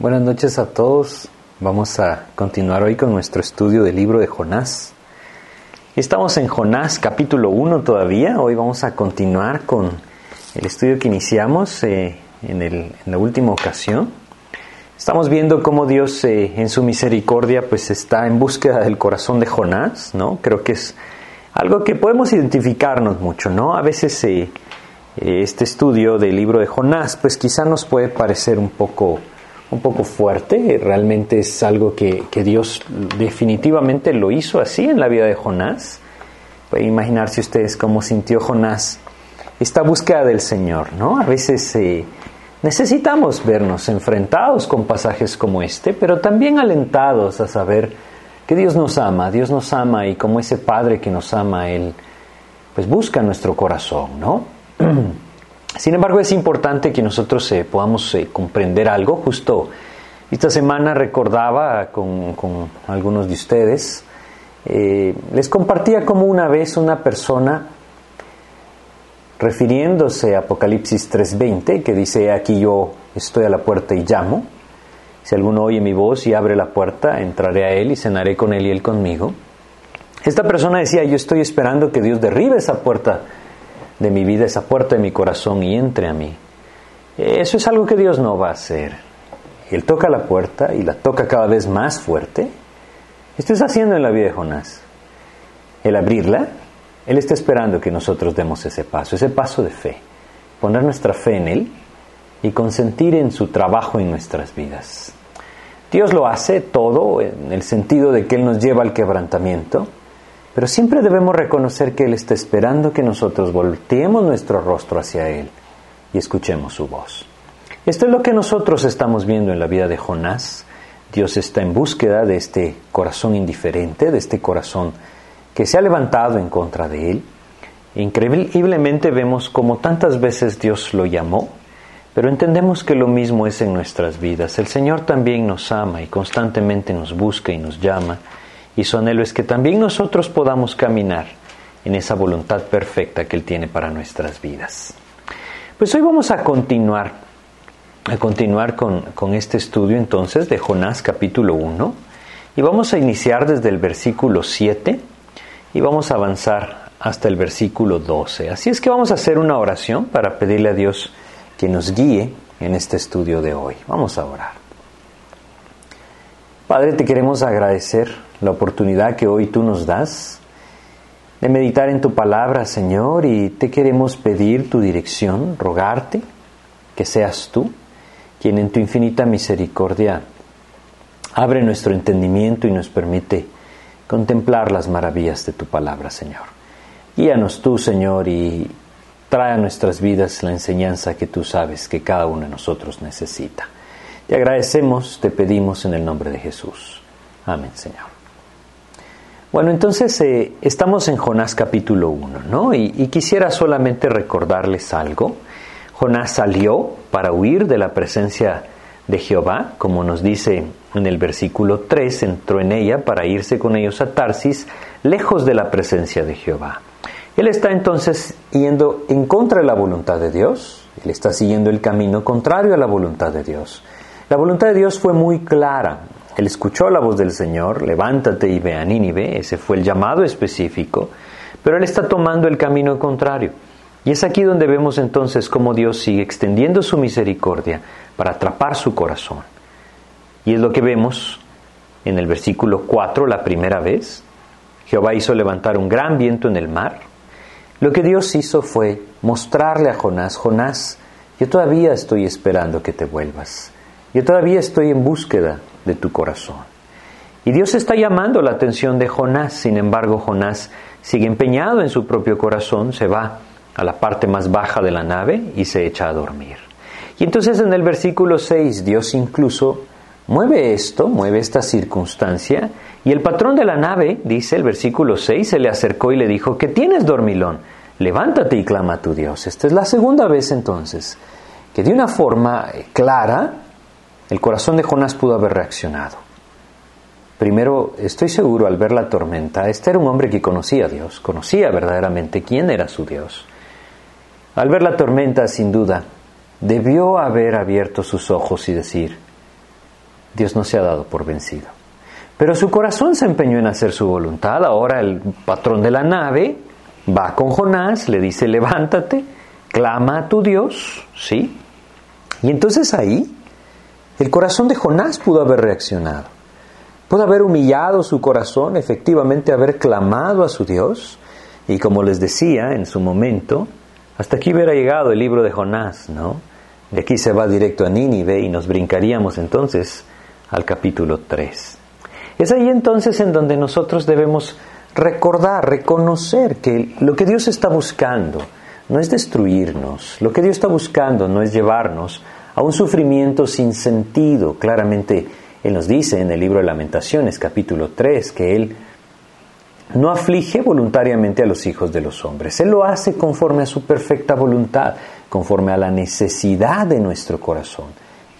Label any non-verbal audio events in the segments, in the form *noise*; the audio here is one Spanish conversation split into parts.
Buenas noches a todos. Vamos a continuar hoy con nuestro estudio del libro de Jonás. Estamos en Jonás capítulo 1 todavía. Hoy vamos a continuar con el estudio que iniciamos eh, en, la última ocasión. Estamos viendo cómo Dios eh, en su misericordia pues está en búsqueda del corazón de Jonás, ¿no? Creo que es algo que podemos identificarnos mucho, ¿no? A veces eh, este estudio del libro de Jonás pues quizá nos puede parecer un poco un poco fuerte, realmente es algo que, que Dios definitivamente lo hizo así en la vida de Jonás. Pueden imaginarse ustedes cómo sintió Jonás esta búsqueda del Señor, ¿no? A veces eh, necesitamos vernos enfrentados con pasajes como este, pero también alentados a saber que Dios nos ama, Dios nos ama y como ese Padre que nos ama, Él pues busca nuestro corazón, ¿no? *clears throat* Sin embargo, es importante que nosotros eh, podamos eh, comprender algo. Justo esta semana recordaba con, con algunos de ustedes, eh, les compartía como una vez una persona, refiriéndose a Apocalipsis 3:20, que dice, aquí yo estoy a la puerta y llamo. Si alguno oye mi voz y abre la puerta, entraré a él y cenaré con él y él conmigo. Esta persona decía, yo estoy esperando que Dios derribe esa puerta de mi vida, esa puerta de mi corazón y entre a mí. Eso es algo que Dios no va a hacer. Él toca la puerta y la toca cada vez más fuerte. Esto está haciendo en la vida de Jonás. El abrirla, Él está esperando que nosotros demos ese paso, ese paso de fe. Poner nuestra fe en Él y consentir en su trabajo en nuestras vidas. Dios lo hace todo en el sentido de que Él nos lleva al quebrantamiento, pero siempre debemos reconocer que Él está esperando que nosotros volteemos nuestro rostro hacia Él y escuchemos su voz. Esto es lo que nosotros estamos viendo en la vida de Jonás. Dios está en búsqueda de este corazón indiferente, de este corazón que se ha levantado en contra de Él. Increíblemente vemos como tantas veces Dios lo llamó, pero entendemos que lo mismo es en nuestras vidas. El Señor también nos ama y constantemente nos busca y nos llama. Y su anhelo es que también nosotros podamos caminar en esa voluntad perfecta que Él tiene para nuestras vidas. Pues hoy vamos a continuar, a continuar con, con este estudio entonces de Jonás capítulo 1 y vamos a iniciar desde el versículo 7 y vamos a avanzar hasta el versículo 12. Así es que vamos a hacer una oración para pedirle a Dios que nos guíe en este estudio de hoy. Vamos a orar. Padre, te queremos agradecer la oportunidad que hoy tú nos das de meditar en tu palabra, Señor, y te queremos pedir tu dirección, rogarte que seas tú quien en tu infinita misericordia abre nuestro entendimiento y nos permite contemplar las maravillas de tu palabra, Señor. Guíanos tú, Señor, y trae a nuestras vidas la enseñanza que tú sabes que cada uno de nosotros necesita. Te agradecemos, te pedimos en el nombre de Jesús. Amén, Señor. Bueno, entonces eh, estamos en Jonás capítulo 1, ¿no? Y, y quisiera solamente recordarles algo. Jonás salió para huir de la presencia de Jehová, como nos dice en el versículo 3, entró en ella para irse con ellos a Tarsis, lejos de la presencia de Jehová. Él está entonces yendo en contra de la voluntad de Dios, él está siguiendo el camino contrario a la voluntad de Dios. La voluntad de Dios fue muy clara. Él escuchó la voz del Señor, levántate y ve a Nínive, ese fue el llamado específico, pero él está tomando el camino contrario. Y es aquí donde vemos entonces cómo Dios sigue extendiendo su misericordia para atrapar su corazón. Y es lo que vemos en el versículo 4 la primera vez. Jehová hizo levantar un gran viento en el mar. Lo que Dios hizo fue mostrarle a Jonás, Jonás, yo todavía estoy esperando que te vuelvas. Yo todavía estoy en búsqueda de tu corazón. Y Dios está llamando la atención de Jonás. Sin embargo, Jonás sigue empeñado en su propio corazón, se va a la parte más baja de la nave y se echa a dormir. Y entonces en el versículo 6 Dios incluso mueve esto, mueve esta circunstancia, y el patrón de la nave, dice el versículo 6, se le acercó y le dijo, ¿qué tienes, dormilón? Levántate y clama a tu Dios. Esta es la segunda vez entonces que de una forma clara el corazón de Jonás pudo haber reaccionado. Primero, estoy seguro al ver la tormenta, este era un hombre que conocía a Dios, conocía verdaderamente quién era su Dios. Al ver la tormenta, sin duda, debió haber abierto sus ojos y decir, Dios no se ha dado por vencido. Pero su corazón se empeñó en hacer su voluntad. Ahora el patrón de la nave va con Jonás, le dice, levántate, clama a tu Dios, ¿sí? Y entonces ahí el corazón de Jonás pudo haber reaccionado. Pudo haber humillado su corazón, efectivamente haber clamado a su Dios. Y como les decía en su momento, hasta aquí hubiera llegado el libro de Jonás, ¿no? De aquí se va directo a Nínive y nos brincaríamos entonces al capítulo 3. Es ahí entonces en donde nosotros debemos recordar, reconocer que lo que Dios está buscando no es destruirnos, lo que Dios está buscando no es llevarnos a un sufrimiento sin sentido. Claramente Él nos dice en el libro de Lamentaciones capítulo 3 que Él no aflige voluntariamente a los hijos de los hombres. Él lo hace conforme a su perfecta voluntad, conforme a la necesidad de nuestro corazón.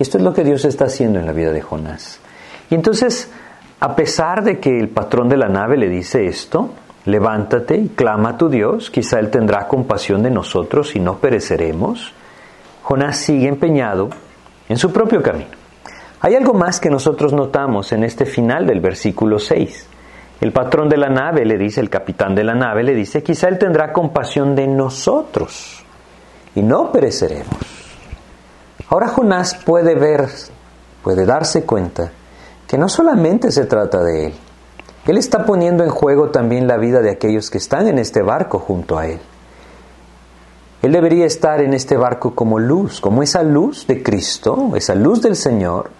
Esto es lo que Dios está haciendo en la vida de Jonás. Y entonces, a pesar de que el patrón de la nave le dice esto, levántate y clama a tu Dios, quizá Él tendrá compasión de nosotros y no pereceremos, Jonás sigue empeñado en su propio camino. Hay algo más que nosotros notamos en este final del versículo 6. El patrón de la nave le dice, el capitán de la nave le dice, quizá Él tendrá compasión de nosotros y no pereceremos. Ahora Jonás puede ver, puede darse cuenta que no solamente se trata de Él, Él está poniendo en juego también la vida de aquellos que están en este barco junto a Él. Él debería estar en este barco como luz, como esa luz de Cristo, esa luz del Señor,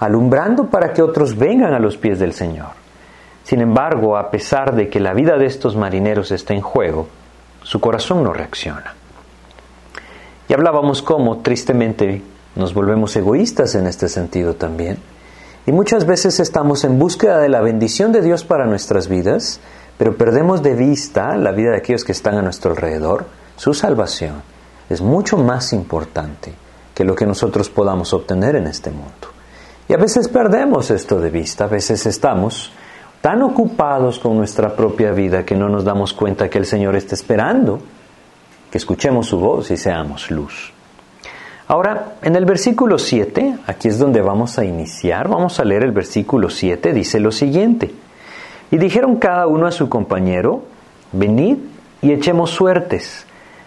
alumbrando para que otros vengan a los pies del Señor. Sin embargo, a pesar de que la vida de estos marineros está en juego, su corazón no reacciona. Y hablábamos cómo, tristemente, nos volvemos egoístas en este sentido también. Y muchas veces estamos en búsqueda de la bendición de Dios para nuestras vidas, pero perdemos de vista la vida de aquellos que están a nuestro alrededor. Su salvación es mucho más importante que lo que nosotros podamos obtener en este mundo. Y a veces perdemos esto de vista, a veces estamos tan ocupados con nuestra propia vida que no nos damos cuenta que el Señor está esperando que escuchemos su voz y seamos luz. Ahora, en el versículo 7, aquí es donde vamos a iniciar, vamos a leer el versículo 7, dice lo siguiente. Y dijeron cada uno a su compañero, venid y echemos suertes,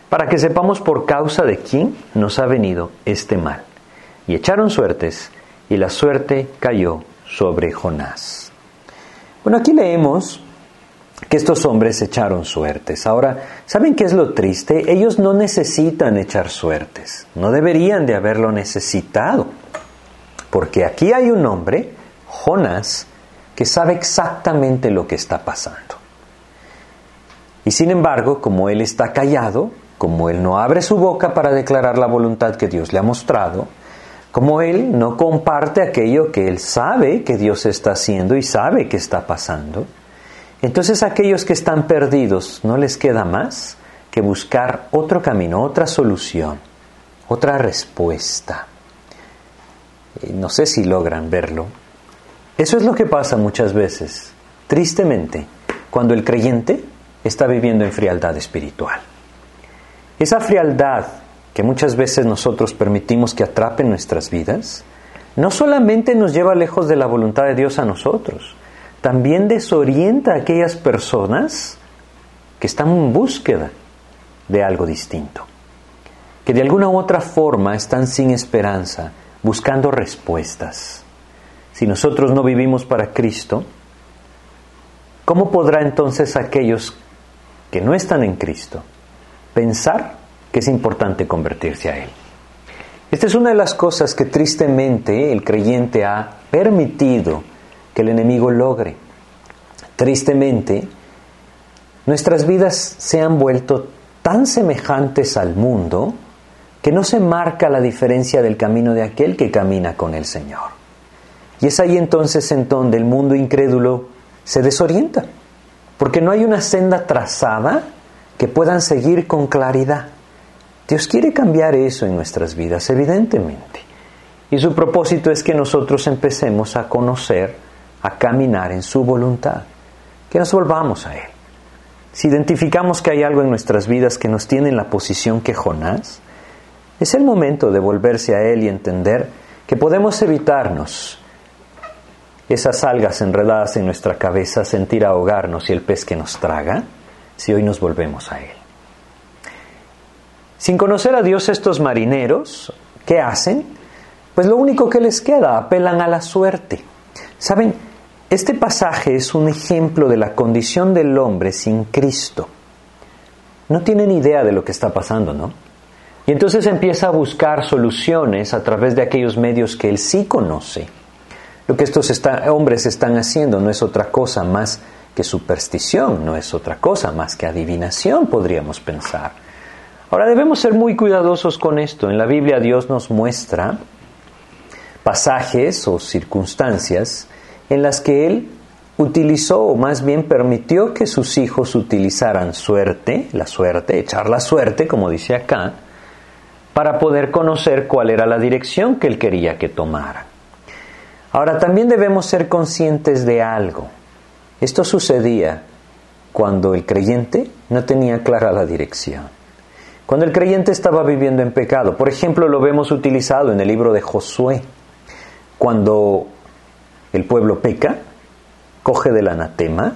para que sepamos por causa de quién nos ha venido este mal. Y echaron suertes, y la suerte cayó sobre Jonás. Bueno, aquí leemos que estos hombres echaron suertes. Ahora, ¿saben qué es lo triste? Ellos no necesitan echar suertes, no deberían de haberlo necesitado, porque aquí hay un hombre, Jonás, que sabe exactamente lo que está pasando. Y sin embargo, como él está callado, como él no abre su boca para declarar la voluntad que Dios le ha mostrado, como él no comparte aquello que él sabe que Dios está haciendo y sabe que está pasando, entonces aquellos que están perdidos no les queda más que buscar otro camino, otra solución, otra respuesta. No sé si logran verlo. Eso es lo que pasa muchas veces, tristemente, cuando el creyente está viviendo en frialdad espiritual. Esa frialdad que muchas veces nosotros permitimos que atrapen nuestras vidas, no solamente nos lleva lejos de la voluntad de Dios a nosotros, también desorienta a aquellas personas que están en búsqueda de algo distinto, que de alguna u otra forma están sin esperanza, buscando respuestas. Si nosotros no vivimos para Cristo, ¿cómo podrá entonces aquellos que no están en Cristo pensar que es importante convertirse a Él. Esta es una de las cosas que tristemente el creyente ha permitido que el enemigo logre. Tristemente, nuestras vidas se han vuelto tan semejantes al mundo que no se marca la diferencia del camino de aquel que camina con el Señor. Y es ahí entonces en donde el mundo incrédulo se desorienta, porque no hay una senda trazada que puedan seguir con claridad. Dios quiere cambiar eso en nuestras vidas, evidentemente. Y su propósito es que nosotros empecemos a conocer, a caminar en su voluntad, que nos volvamos a Él. Si identificamos que hay algo en nuestras vidas que nos tiene en la posición que Jonás, es el momento de volverse a Él y entender que podemos evitarnos esas algas enredadas en nuestra cabeza, sentir ahogarnos y el pez que nos traga, si hoy nos volvemos a Él. Sin conocer a Dios estos marineros, ¿qué hacen? Pues lo único que les queda, apelan a la suerte. Saben, este pasaje es un ejemplo de la condición del hombre sin Cristo. No tienen idea de lo que está pasando, ¿no? Y entonces empieza a buscar soluciones a través de aquellos medios que él sí conoce. Lo que estos hombres están haciendo no es otra cosa más que superstición, no es otra cosa más que adivinación, podríamos pensar. Ahora debemos ser muy cuidadosos con esto. En la Biblia Dios nos muestra pasajes o circunstancias en las que Él utilizó o más bien permitió que sus hijos utilizaran suerte, la suerte, echar la suerte, como dice acá, para poder conocer cuál era la dirección que él quería que tomara. Ahora también debemos ser conscientes de algo. Esto sucedía cuando el creyente no tenía clara la dirección. Cuando el creyente estaba viviendo en pecado. Por ejemplo, lo vemos utilizado en el libro de Josué. Cuando el pueblo peca, coge del anatema,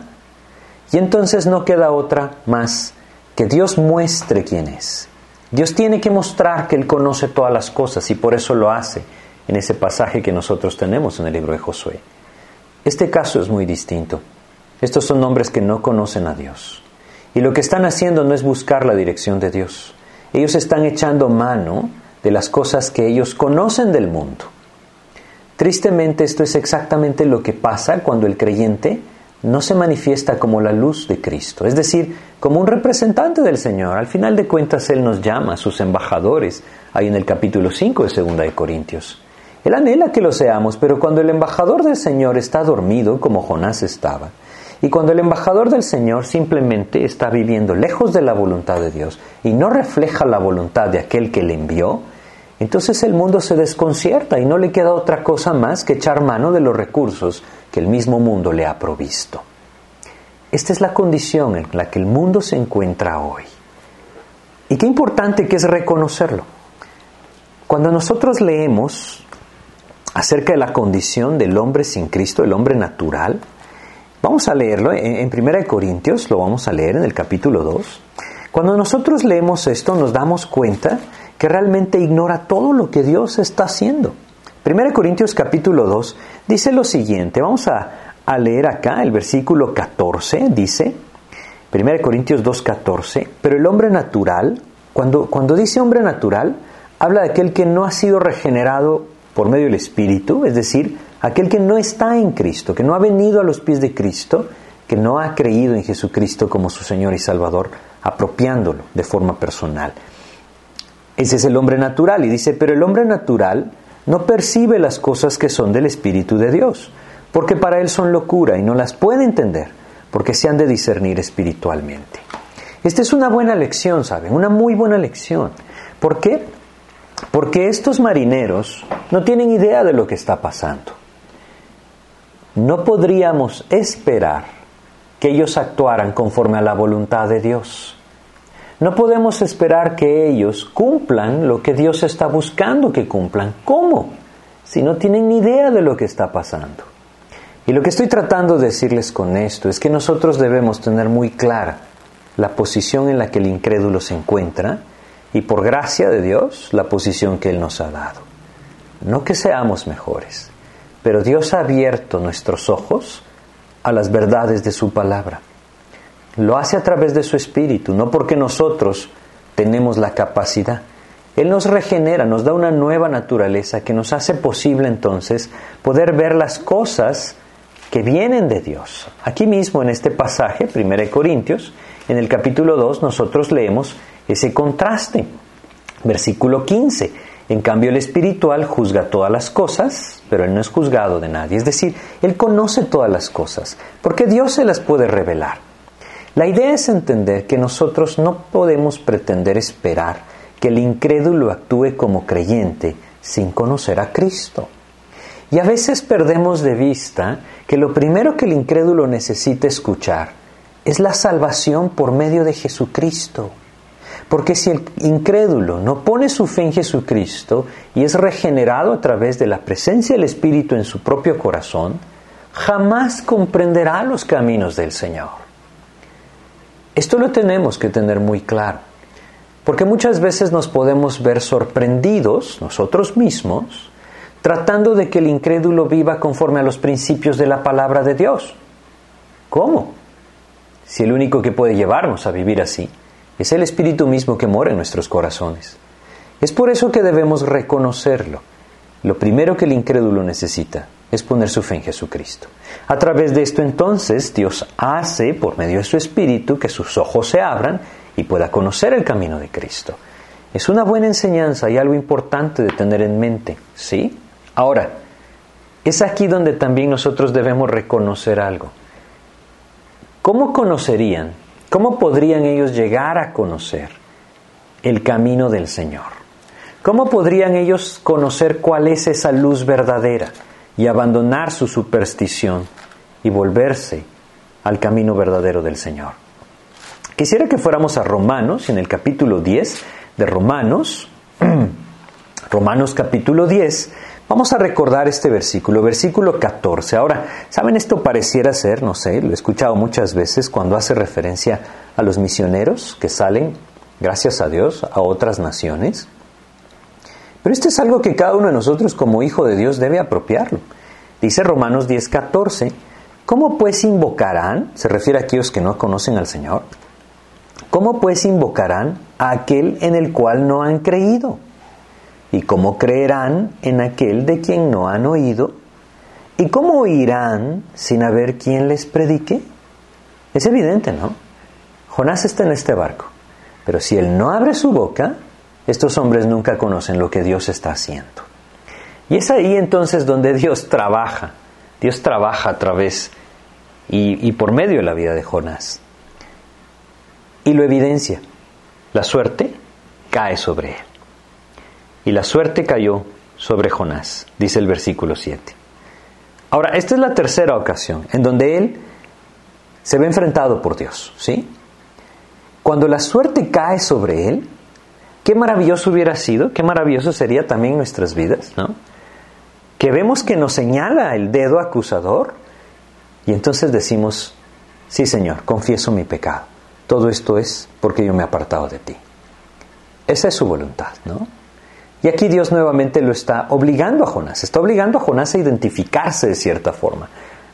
y entonces no queda otra más que Dios muestre quién es. Dios tiene que mostrar que Él conoce todas las cosas y por eso lo hace en ese pasaje que nosotros tenemos en el libro de Josué. Este caso es muy distinto. Estos son hombres que no conocen a Dios. Y lo que están haciendo no es buscar la dirección de Dios. Ellos están echando mano de las cosas que ellos conocen del mundo. Tristemente esto es exactamente lo que pasa cuando el creyente no se manifiesta como la luz de Cristo, es decir, como un representante del Señor. Al final de cuentas, Él nos llama sus embajadores, ahí en el capítulo 5 de 2 de Corintios. Él anhela que lo seamos, pero cuando el embajador del Señor está dormido, como Jonás estaba, y cuando el embajador del Señor simplemente está viviendo lejos de la voluntad de Dios y no refleja la voluntad de aquel que le envió, entonces el mundo se desconcierta y no le queda otra cosa más que echar mano de los recursos que el mismo mundo le ha provisto. Esta es la condición en la que el mundo se encuentra hoy. Y qué importante que es reconocerlo. Cuando nosotros leemos acerca de la condición del hombre sin Cristo, el hombre natural, vamos a leerlo en 1 Corintios, lo vamos a leer en el capítulo 2. Cuando nosotros leemos esto nos damos cuenta que realmente ignora todo lo que Dios está haciendo. 1 Corintios capítulo 2 dice lo siguiente, vamos a, leer acá el versículo 14, dice, 1 Corintios 2, 14, pero el hombre natural, cuando, cuando dice hombre natural, habla de aquel que no ha sido regenerado por medio del Espíritu, es decir, aquel que no está en Cristo, que no ha venido a los pies de Cristo, que no ha creído en Jesucristo como su Señor y Salvador, apropiándolo de forma personal. Ese es el hombre natural. Y dice, pero el hombre natural no percibe las cosas que son del Espíritu de Dios, porque para él son locura y no las puede entender, porque se han de discernir espiritualmente. Esta es una buena lección, ¿saben? Una muy buena lección. ¿Por qué? Porque estos marineros no tienen idea de lo que está pasando. No podríamos esperar que ellos actuaran conforme a la voluntad de Dios. No podemos esperar que ellos cumplan lo que Dios está buscando que cumplan. ¿Cómo? Si no tienen ni idea de lo que está pasando. Y lo que estoy tratando de decirles con esto es que nosotros debemos tener muy clara la posición en la que el incrédulo se encuentra y por gracia de Dios la posición que Él nos ha dado. No que seamos mejores, pero Dios ha abierto nuestros ojos a las verdades de su palabra. Lo hace a través de su espíritu, no porque nosotros tenemos la capacidad. Él nos regenera, nos da una nueva naturaleza que nos hace posible entonces poder ver las cosas que vienen de Dios. Aquí mismo en este pasaje, 1 Corintios, en el capítulo 2, nosotros leemos ese contraste. Versículo 15. En cambio, el espiritual juzga todas las cosas, pero él no es juzgado de nadie. Es decir, él conoce todas las cosas, porque Dios se las puede revelar. La idea es entender que nosotros no podemos pretender esperar que el incrédulo actúe como creyente sin conocer a Cristo. Y a veces perdemos de vista que lo primero que el incrédulo necesita escuchar es la salvación por medio de Jesucristo. Porque si el incrédulo no pone su fe en Jesucristo y es regenerado a través de la presencia del Espíritu en su propio corazón, jamás comprenderá los caminos del Señor. Esto lo tenemos que tener muy claro, porque muchas veces nos podemos ver sorprendidos nosotros mismos tratando de que el incrédulo viva conforme a los principios de la palabra de Dios. ¿Cómo? Si el único que puede llevarnos a vivir así es el Espíritu mismo que mora en nuestros corazones. Es por eso que debemos reconocerlo. Lo primero que el incrédulo necesita es poner su fe en Jesucristo. A través de esto entonces Dios hace, por medio de su Espíritu, que sus ojos se abran y pueda conocer el camino de Cristo. Es una buena enseñanza y algo importante de tener en mente, ¿sí? Ahora, es aquí donde también nosotros debemos reconocer algo. ¿Cómo conocerían, cómo podrían ellos llegar a conocer el camino del Señor? ¿Cómo podrían ellos conocer cuál es esa luz verdadera y abandonar su superstición y volverse al camino verdadero del Señor? Quisiera que fuéramos a Romanos, en el capítulo 10 de Romanos, *clears throat* Romanos capítulo 10, Vamos a recordar este versículo, versículo 14. Ahora, ¿saben esto pareciera ser, no sé, lo he escuchado muchas veces cuando hace referencia a los misioneros que salen, gracias a Dios, a otras naciones? Pero esto es algo que cada uno de nosotros como hijo de Dios debe apropiarlo. Dice Romanos 10, 14, ¿cómo pues invocarán, se refiere a aquellos que no conocen al Señor, ¿cómo pues invocarán a aquel en el cual no han creído? ¿Y cómo creerán en aquel de quien no han oído? ¿Y cómo oirán sin haber quien les predique? Es evidente, ¿no? Jonás está en este barco, pero si él no abre su boca, estos hombres nunca conocen lo que Dios está haciendo. Y es ahí entonces donde Dios trabaja. Dios trabaja a través y, y por medio de la vida de Jonás. Y lo evidencia. La suerte cae sobre él. Y la suerte cayó sobre Jonás, dice el versículo 7. Ahora, esta es la tercera ocasión en donde él se ve enfrentado por Dios, ¿sí? Cuando la suerte cae sobre él, qué maravilloso hubiera sido, qué maravilloso sería también nuestras vidas, ¿no? Que vemos que nos señala el dedo acusador y entonces decimos, sí Señor, confieso mi pecado. Todo esto es porque yo me he apartado de ti. Esa es su voluntad, ¿no? Y aquí Dios nuevamente lo está obligando a Jonás, está obligando a Jonás a identificarse de cierta forma.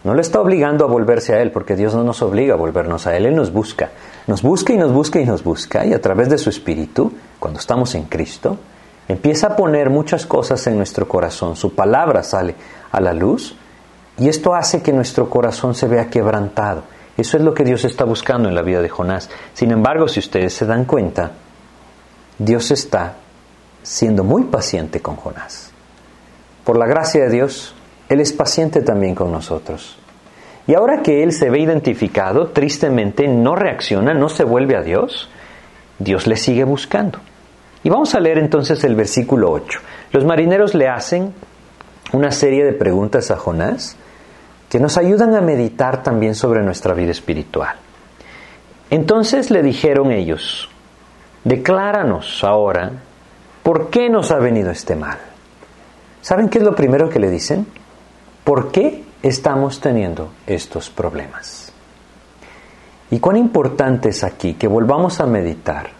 No le está obligando a volverse a Él, porque Dios no nos obliga a volvernos a Él, Él nos busca. Nos busca y nos busca y nos busca, y a través de su Espíritu, cuando estamos en Cristo, empieza a poner muchas cosas en nuestro corazón, su palabra sale a la luz, y esto hace que nuestro corazón se vea quebrantado. Eso es lo que Dios está buscando en la vida de Jonás. Sin embargo, si ustedes se dan cuenta, Dios está siendo muy paciente con Jonás. Por la gracia de Dios, Él es paciente también con nosotros. Y ahora que Él se ve identificado, tristemente no reacciona, no se vuelve a Dios, Dios le sigue buscando. Y vamos a leer entonces el versículo 8. Los marineros le hacen una serie de preguntas a Jonás que nos ayudan a meditar también sobre nuestra vida espiritual. Entonces le dijeron ellos, decláranos ahora ¿Por qué nos ha venido este mal? ¿Saben qué es lo primero que le dicen? ¿Por qué estamos teniendo estos problemas? Y cuán importante es aquí que volvamos a meditar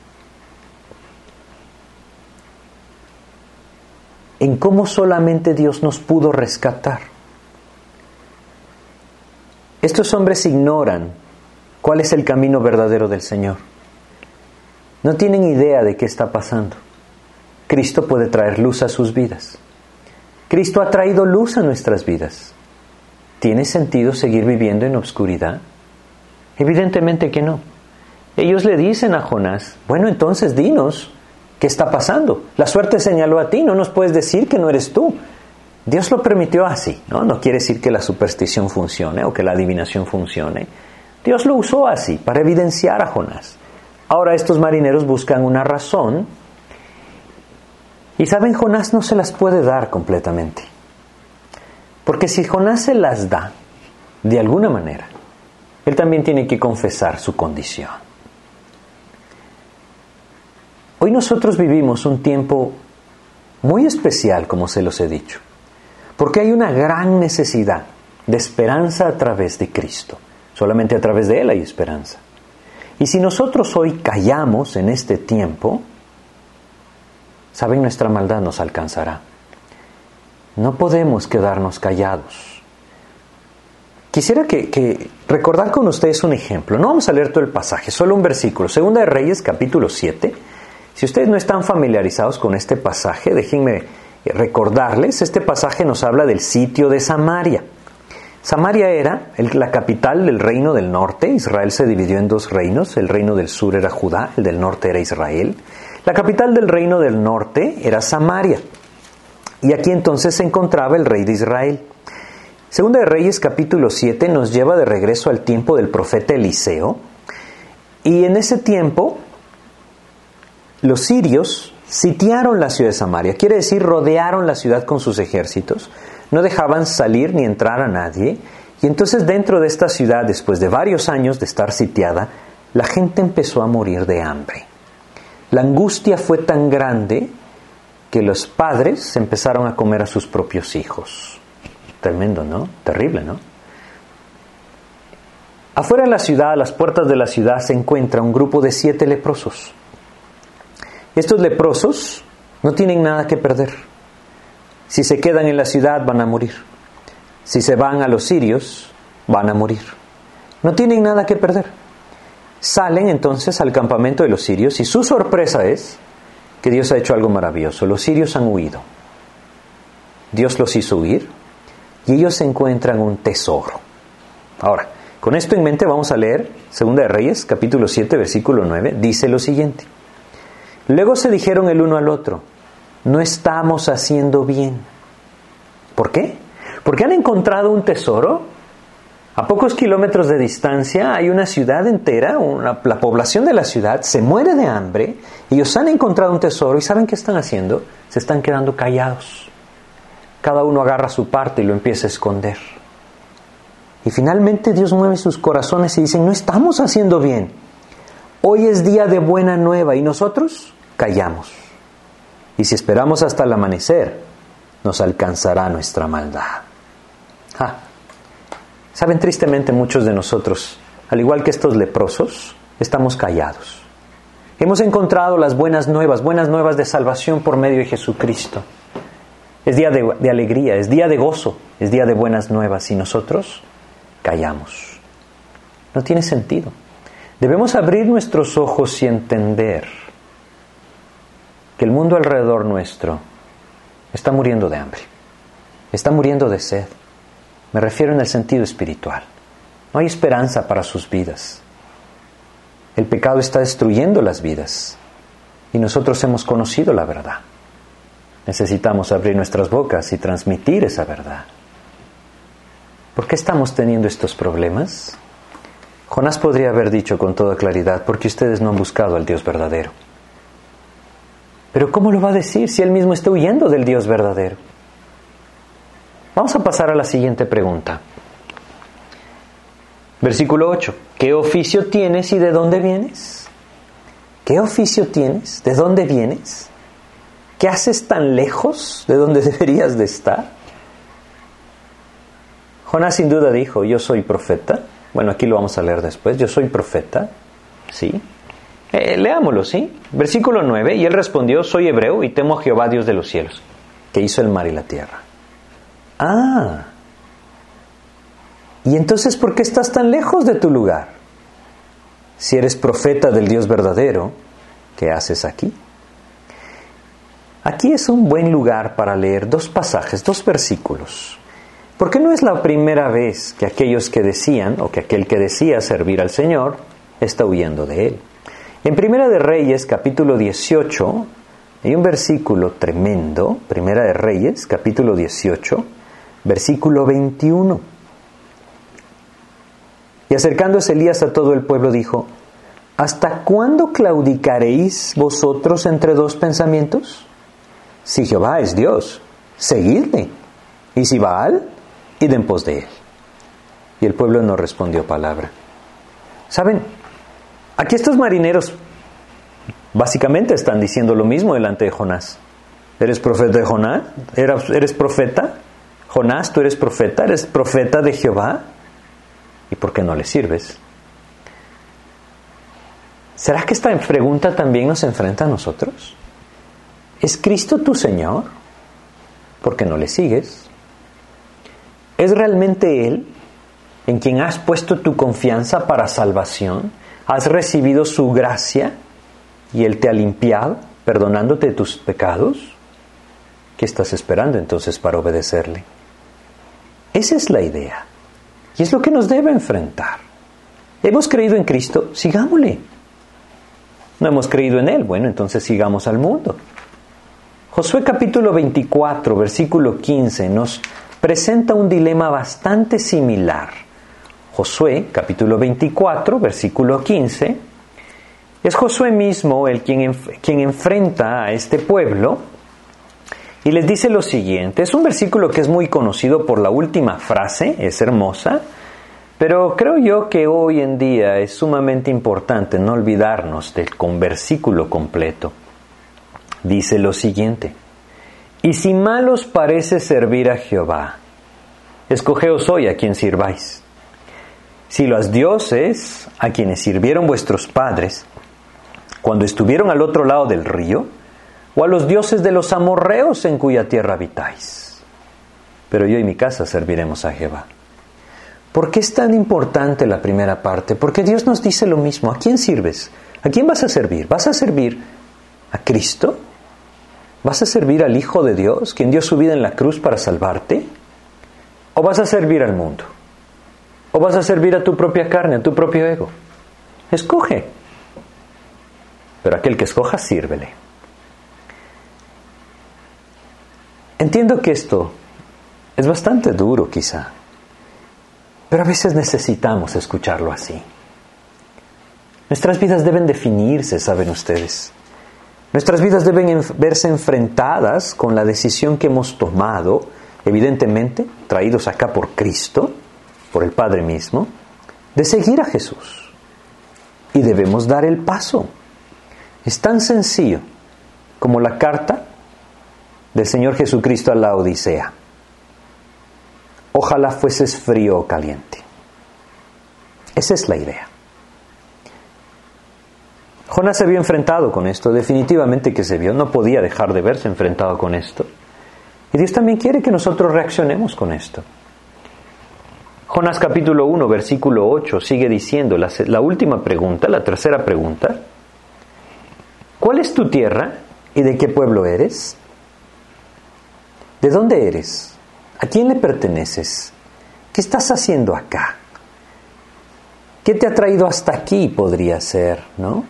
en cómo solamente Dios nos pudo rescatar. Estos hombres ignoran cuál es el camino verdadero del Señor. No tienen idea de qué está pasando. Cristo puede traer luz a sus vidas. Cristo ha traído luz a nuestras vidas. ¿Tiene sentido seguir viviendo en obscuridad? Evidentemente que no. Ellos le dicen a Jonás, bueno, entonces dinos, ¿qué está pasando? La suerte señaló a ti, no nos puedes decir que no eres tú. Dios lo permitió así, ¿no? No quiere decir que la superstición funcione o que la adivinación funcione. Dios lo usó así, para evidenciar a Jonás. Ahora estos marineros buscan una razón y saben, Jonás no se las puede dar completamente. Porque si Jonás se las da, de alguna manera, él también tiene que confesar su condición. Hoy nosotros vivimos un tiempo muy especial, como se los he dicho, porque hay una gran necesidad, de esperanza a través de Cristo. Solamente a través de Él hay esperanza. Y si nosotros hoy callamos en este tiempo, saben, nuestra maldad nos alcanzará. No podemos quedarnos callados. Quisiera que, recordar con ustedes un ejemplo. No vamos a leer todo el pasaje, solo un versículo. Segunda de Reyes, capítulo 7. Si ustedes no están familiarizados con este pasaje, déjenme recordarles, este pasaje nos habla del sitio de Samaria. Samaria era la capital del reino del norte. Israel se dividió en dos reinos. El reino del sur era Judá, el del norte era Israel. La capital del reino del norte era Samaria. Y aquí entonces se encontraba el rey de Israel. Segunda de Reyes capítulo 7 nos lleva de regreso al tiempo del profeta Eliseo. Y en ese tiempo los sirios sitiaron la ciudad de Samaria. Quiere decir, rodearon la ciudad con sus ejércitos no dejaban salir ni entrar a nadie, y entonces dentro de esta ciudad, después de varios años de estar sitiada, la gente empezó a morir de hambre. La angustia fue tan grande que los padres empezaron a comer a sus propios hijos. Tremendo, ¿no? Terrible, ¿no? Afuera de la ciudad, a las puertas de la ciudad, se encuentra un grupo de siete leprosos. Estos leprosos no tienen nada que perder. Si se quedan en la ciudad van a morir. Si se van a los sirios, van a morir. No tienen nada que perder. Salen entonces al campamento de los sirios y su sorpresa es que Dios ha hecho algo maravilloso. Los sirios han huido. Dios los hizo huir y ellos encuentran un tesoro. Ahora, con esto en mente vamos a leer 2 de Reyes, capítulo 7, versículo 9. Dice lo siguiente. Luego se dijeron el uno al otro, no estamos haciendo bien. ¿Por qué? Porque han encontrado un tesoro. A pocos kilómetros de distancia hay una ciudad entera, la población de la ciudad se muere de hambre, ellos han encontrado un tesoro y ¿saben qué están haciendo? Se están quedando callados. Cada uno agarra su parte y lo empieza a esconder. Y finalmente Dios mueve sus corazones y dicen, no estamos haciendo bien. Hoy es día de buena nueva y nosotros callamos. Y si esperamos hasta el amanecer, nos alcanzará nuestra maldad. Saben, tristemente muchos de nosotros, al igual que estos leprosos, estamos callados. Hemos encontrado las buenas nuevas, buenas nuevas de salvación por medio de Jesucristo. Es día de, de alegría, es día de gozo, es día de buenas nuevas y nosotros callamos. No tiene sentido. Debemos abrir nuestros ojos y entender que el mundo alrededor nuestro está muriendo de hambre, está muriendo de sed. Me refiero en el sentido espiritual. No hay esperanza para sus vidas. El pecado está destruyendo las vidas y nosotros hemos conocido la verdad. Necesitamos abrir nuestras bocas y transmitir esa verdad. ¿Por qué estamos teniendo estos problemas? Jonás podría haber dicho con toda claridad, porque ustedes no han buscado al Dios verdadero. Pero ¿cómo lo va a decir si él mismo está huyendo del Dios verdadero? Vamos a pasar a la siguiente pregunta. Versículo 8. ¿Qué oficio tienes y de dónde vienes? ¿Qué oficio tienes? ¿De dónde vienes? ¿Qué haces tan lejos de donde *laughs* deberías de estar? Jonás sin duda dijo, yo soy profeta. Bueno, aquí lo vamos a leer después. Yo soy profeta. Sí. Eh, leámoslo, ¿sí? Versículo 9, y él respondió, soy hebreo y temo a Jehová Dios de los cielos, que hizo el mar y la tierra. Ah, ¿y entonces por qué estás tan lejos de tu lugar? Si eres profeta del Dios verdadero, ¿qué haces aquí? Aquí es un buen lugar para leer dos pasajes, dos versículos. Porque no es la primera vez que aquellos que decían, o que aquel que decía servir al Señor, está huyendo de Él. En Primera de Reyes, capítulo 18, hay un versículo tremendo, Primera de Reyes, capítulo 18, versículo 21. Y acercándose Elías a todo el pueblo dijo, ¿Hasta cuándo claudicaréis vosotros entre dos pensamientos? Si Jehová es Dios, seguidle. Y si Baal, id en pos de él. Y el pueblo no respondió palabra. ¿Saben? Aquí estos marineros básicamente están diciendo lo mismo delante de Jonás. ¿Eres profeta de Jonás? ¿Eres profeta? Jonás, tú eres profeta, eres profeta de Jehová. ¿Y por qué no le sirves? ¿Será que esta pregunta también nos enfrenta a nosotros? ¿Es Cristo tu Señor? ¿Por qué no le sigues? ¿Es realmente Él en quien has puesto tu confianza para salvación? ¿Has recibido su gracia y Él te ha limpiado, perdonándote tus pecados? ¿Qué estás esperando entonces para obedecerle? Esa es la idea. Y es lo que nos debe enfrentar. Hemos creído en Cristo, sigámosle. No hemos creído en Él, bueno, entonces sigamos al mundo. Josué capítulo 24, versículo 15 nos presenta un dilema bastante similar. Josué capítulo 24, versículo 15, es Josué mismo el quien, quien enfrenta a este pueblo y les dice lo siguiente. Es un versículo que es muy conocido por la última frase, es hermosa, pero creo yo que hoy en día es sumamente importante no olvidarnos del versículo completo. Dice lo siguiente, y si mal os parece servir a Jehová, escogeos hoy a quien sirváis. Si los dioses a quienes sirvieron vuestros padres, cuando estuvieron al otro lado del río, o a los dioses de los amorreos en cuya tierra habitáis. Pero yo y mi casa serviremos a Jehová. ¿Por qué es tan importante la primera parte? Porque Dios nos dice lo mismo. ¿A quién sirves? ¿A quién vas a servir? ¿Vas a servir a Cristo? ¿Vas a servir al Hijo de Dios, quien dio su vida en la cruz para salvarte? ¿O vas a servir al mundo? ¿O vas a servir a tu propia carne, a tu propio ego? Escoge. Pero aquel que escoja, sírvele. Entiendo que esto es bastante duro quizá, pero a veces necesitamos escucharlo así. Nuestras vidas deben definirse, saben ustedes. Nuestras vidas deben verse enfrentadas con la decisión que hemos tomado, evidentemente traídos acá por Cristo, por el Padre mismo, de seguir a Jesús. Y debemos dar el paso. Es tan sencillo como la carta del Señor Jesucristo a la Odisea. Ojalá fueses frío o caliente. Esa es la idea. Jonás se vio enfrentado con esto, definitivamente que se vio, no podía dejar de verse enfrentado con esto. Y Dios también quiere que nosotros reaccionemos con esto. Jonás capítulo 1, versículo 8 sigue diciendo la, la última pregunta, la tercera pregunta. ¿Cuál es tu tierra y de qué pueblo eres? ¿De dónde eres? ¿A quién le perteneces? ¿Qué estás haciendo acá? ¿Qué te ha traído hasta aquí podría ser, no?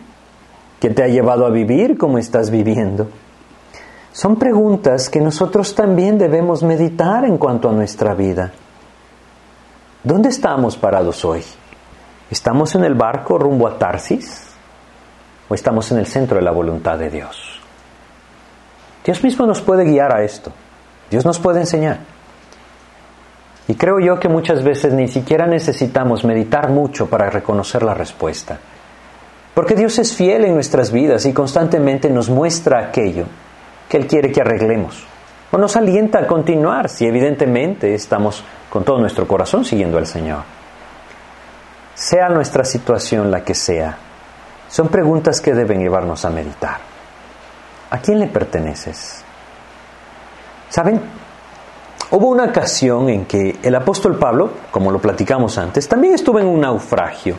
¿Qué te ha llevado a vivir como estás viviendo? Son preguntas que nosotros también debemos meditar en cuanto a nuestra vida. ¿Dónde estamos parados hoy? ¿Estamos en el barco rumbo a Tarsis? ¿O estamos en el centro de la voluntad de Dios? Dios mismo nos puede guiar a esto. Dios nos puede enseñar. Y creo yo que muchas veces ni siquiera necesitamos meditar mucho para reconocer la respuesta. Porque Dios es fiel en nuestras vidas y constantemente nos muestra aquello que Él quiere que arreglemos. O nos alienta a continuar si evidentemente estamos con todo nuestro corazón siguiendo al Señor. Sea nuestra situación la que sea, son preguntas que deben llevarnos a meditar. ¿A quién le perteneces? ¿Saben? Hubo una ocasión en que el apóstol Pablo, como lo platicamos antes, también estuvo en un naufragio.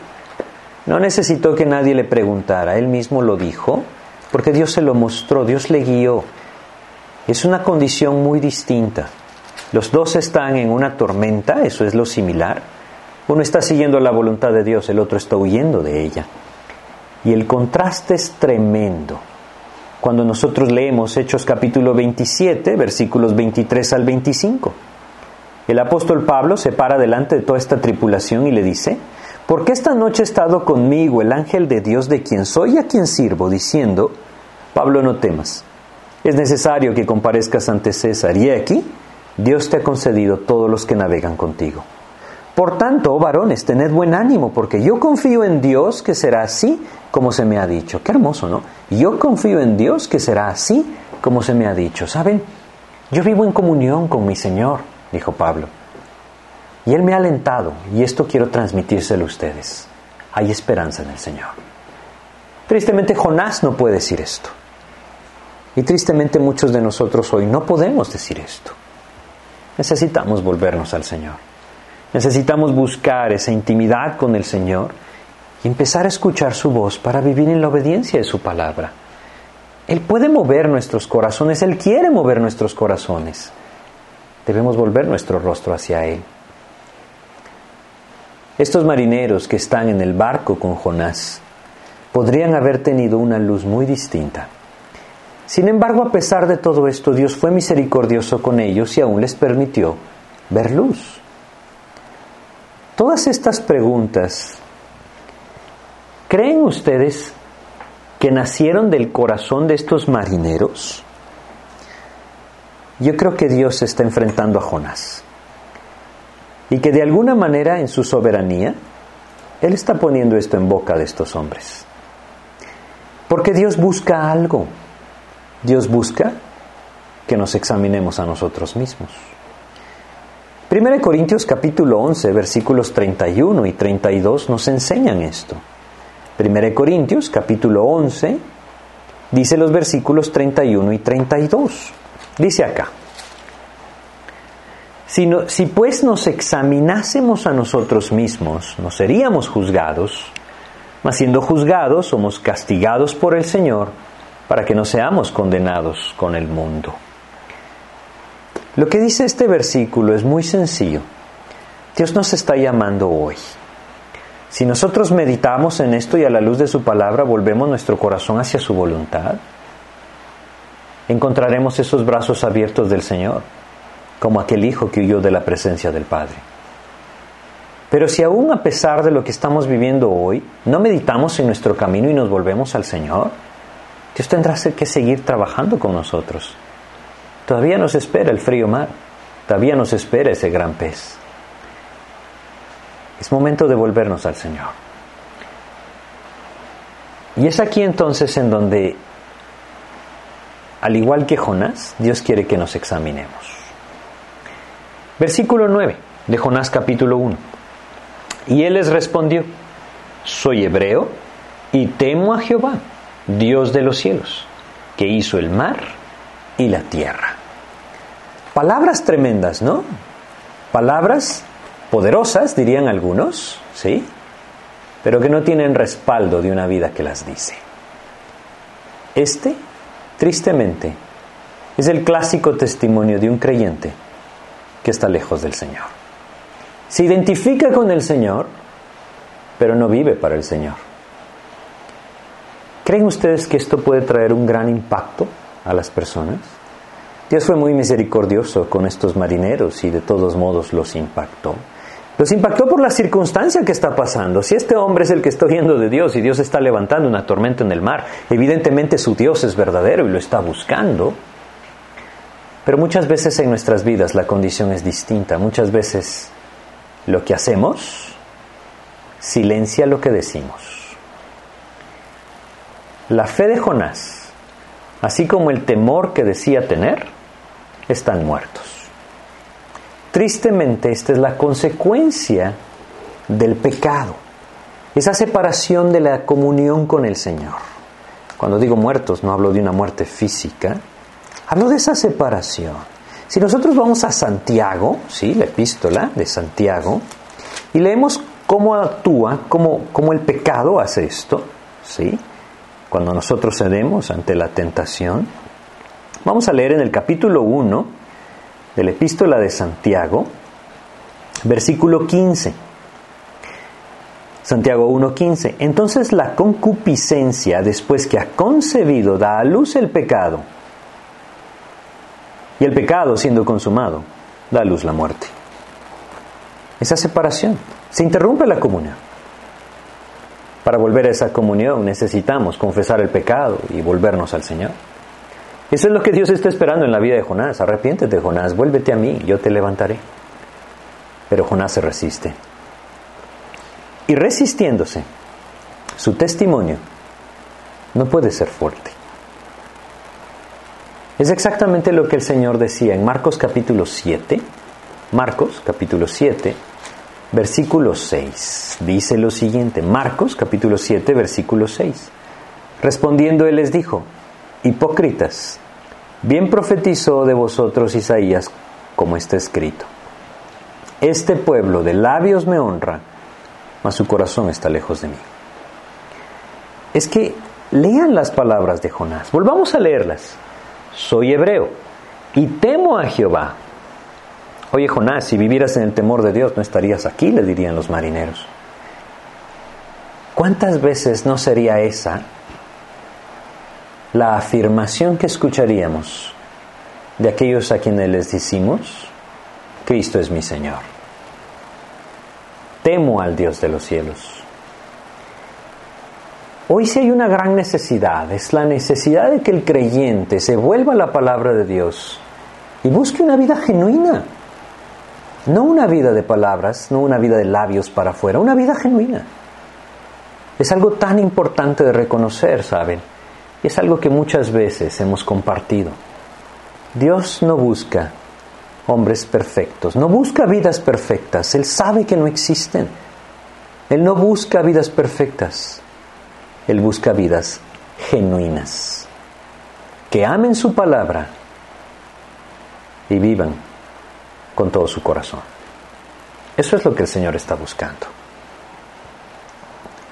No necesitó que nadie le preguntara, él mismo lo dijo, porque Dios se lo mostró, Dios le guió. Es una condición muy distinta. Los dos están en una tormenta, eso es lo similar. Uno está siguiendo la voluntad de Dios, el otro está huyendo de ella. Y el contraste es tremendo cuando nosotros leemos Hechos capítulo 27, versículos 23 al 25. El apóstol Pablo se para delante de toda esta tripulación y le dice, porque esta noche ha estado conmigo el ángel de Dios de quien soy y a quien sirvo, diciendo, Pablo, no temas, es necesario que comparezcas ante César, y aquí Dios te ha concedido todos los que navegan contigo. Por tanto, oh varones, tened buen ánimo, porque yo confío en Dios que será así como se me ha dicho. Qué hermoso, ¿no? Yo confío en Dios que será así como se me ha dicho. ¿Saben? Yo vivo en comunión con mi Señor. dijo Pablo. Y Él me ha alentado, y esto quiero transmitírselo a ustedes. Hay esperanza en el Señor. Tristemente Jonás no puede decir esto. Y tristemente muchos de nosotros hoy no podemos decir esto. Necesitamos volvernos al Señor. Necesitamos buscar esa intimidad con el Señor y empezar a escuchar su voz para vivir en la obediencia de su palabra. Él puede mover nuestros corazones, Él quiere mover nuestros corazones. Debemos volver nuestro rostro hacia Él. Estos marineros que están en el barco con Jonás podrían haber tenido una luz muy distinta. Sin embargo, a pesar de todo esto, Dios fue misericordioso con ellos y aún les permitió ver luz. Todas estas preguntas, ¿creen ustedes que nacieron del corazón de estos marineros? Yo creo que Dios está enfrentando a Jonás y que de alguna manera en su soberanía, Él está poniendo esto en boca de estos hombres. Porque Dios busca algo. Dios busca que nos examinemos a nosotros mismos. 1 Corintios capítulo 11 versículos 31 y 32 nos enseñan esto. 1 Corintios capítulo 11 dice los versículos 31 y 32. Dice acá, si, pues nos examinásemos a nosotros mismos, no seríamos juzgados, mas siendo juzgados somos castigados por el Señor para que no seamos condenados con el mundo. Lo que dice este versículo es muy sencillo. Dios nos está llamando hoy. Si nosotros meditamos en esto y a la luz de su palabra volvemos nuestro corazón hacia su voluntad, encontraremos esos brazos abiertos del Señor como aquel hijo que huyó de la presencia del Padre. Pero si aún a pesar de lo que estamos viviendo hoy, no meditamos en nuestro camino y nos volvemos al Señor, Dios tendrá que seguir trabajando con nosotros. Todavía nos espera el frío mar, todavía nos espera ese gran pez. Es momento de volvernos al Señor. Y es aquí entonces en donde, al igual que Jonás, Dios quiere que nos examinemos. Versículo 9 de Jonás capítulo 1. Y él les respondió, soy hebreo y temo a Jehová, Dios de los cielos, que hizo el mar y la tierra. Palabras tremendas, ¿no? Palabras poderosas, dirían algunos, ¿sí? Pero que no tienen respaldo de una vida que las dice. Este, tristemente, es el clásico testimonio de un creyente que está lejos del Señor. Se identifica con el Señor, pero no vive para el Señor. ¿Creen ustedes que esto puede traer un gran impacto a las personas? Dios fue muy misericordioso con estos marineros y de todos modos los impactó. Los impactó por la circunstancia que está pasando. Si este hombre es el que está oyendo de Dios y Dios está levantando una tormenta en el mar, evidentemente su Dios es verdadero y lo está buscando. Pero muchas veces en nuestras vidas la condición es distinta. Muchas veces lo que hacemos silencia lo que decimos. La fe de Jonás, así como el temor que decía tener, están muertos. Tristemente esta es la consecuencia del pecado, esa separación de la comunión con el Señor. Cuando digo muertos no hablo de una muerte física, Hablo de esa separación. Si nosotros vamos a Santiago, ¿sí? la epístola de Santiago, y leemos cómo actúa, cómo, cómo el pecado hace esto, ¿sí? cuando nosotros cedemos ante la tentación, vamos a leer en el capítulo 1 de la epístola de Santiago, versículo 15. Santiago 1.15. Entonces la concupiscencia, después que ha concebido, da a luz el pecado y el pecado siendo consumado da a luz la muerte. Esa separación. Se interrumpe la comunión. Para volver a esa comunión necesitamos confesar el pecado y volvernos al Señor. Eso es lo que Dios está esperando en la vida de Jonás. Arrepiéntete, Jonás, vuélvete a mí, yo te levantaré. Pero Jonás se resiste. Y resistiéndose, su testimonio no puede ser fuerte. Es exactamente lo que el Señor decía en Marcos capítulo 7, Marcos capítulo 7, versículo 6. Dice lo siguiente, Marcos capítulo 7, versículo 6. Respondiendo él les dijo, hipócritas, bien profetizó de vosotros Isaías como está escrito. Este pueblo de labios me honra, mas su corazón está lejos de mí. Es que lean las palabras de Jonás, volvamos a leerlas. Soy hebreo y temo a Jehová Oye Jonás, si vivieras en el temor de Dios no estarías aquí, le dirían los marineros. ¿Cuántas veces no sería esa la afirmación que escucharíamos de aquellos a quienes les decimos, Cristo es mi Señor? Temo al Dios de los cielos. Hoy sí hay una gran necesidad, es la necesidad de que el creyente se vuelva a la palabra de Dios y busque una vida genuina no una vida de palabras, no una vida de labios para afuera, una vida genuina. Es algo tan importante de reconocer, ¿saben? Y es algo que muchas veces hemos compartido. Dios no busca hombres perfectos, no busca vidas perfectas, Él sabe que no existen. Él no busca vidas perfectas, Él busca vidas genuinas, que amen su palabra y vivan con todo su corazón. Eso es lo que el Señor está buscando.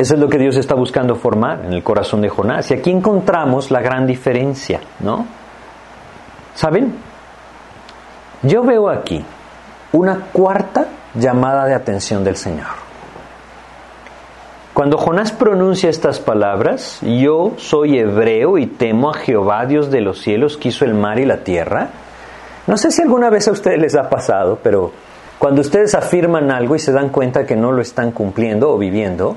Eso es lo que Dios está buscando formar en el corazón de Jonás. Y aquí encontramos la gran diferencia, ¿no? ¿Saben? Yo veo aquí una cuarta llamada de atención del Señor. Cuando Jonás pronuncia estas palabras, yo soy hebreo y temo a Jehová, Dios de los cielos, que hizo el mar y la tierra, no sé si alguna vez a ustedes les ha pasado, pero cuando ustedes afirman algo y se dan cuenta que no lo están cumpliendo o viviendo,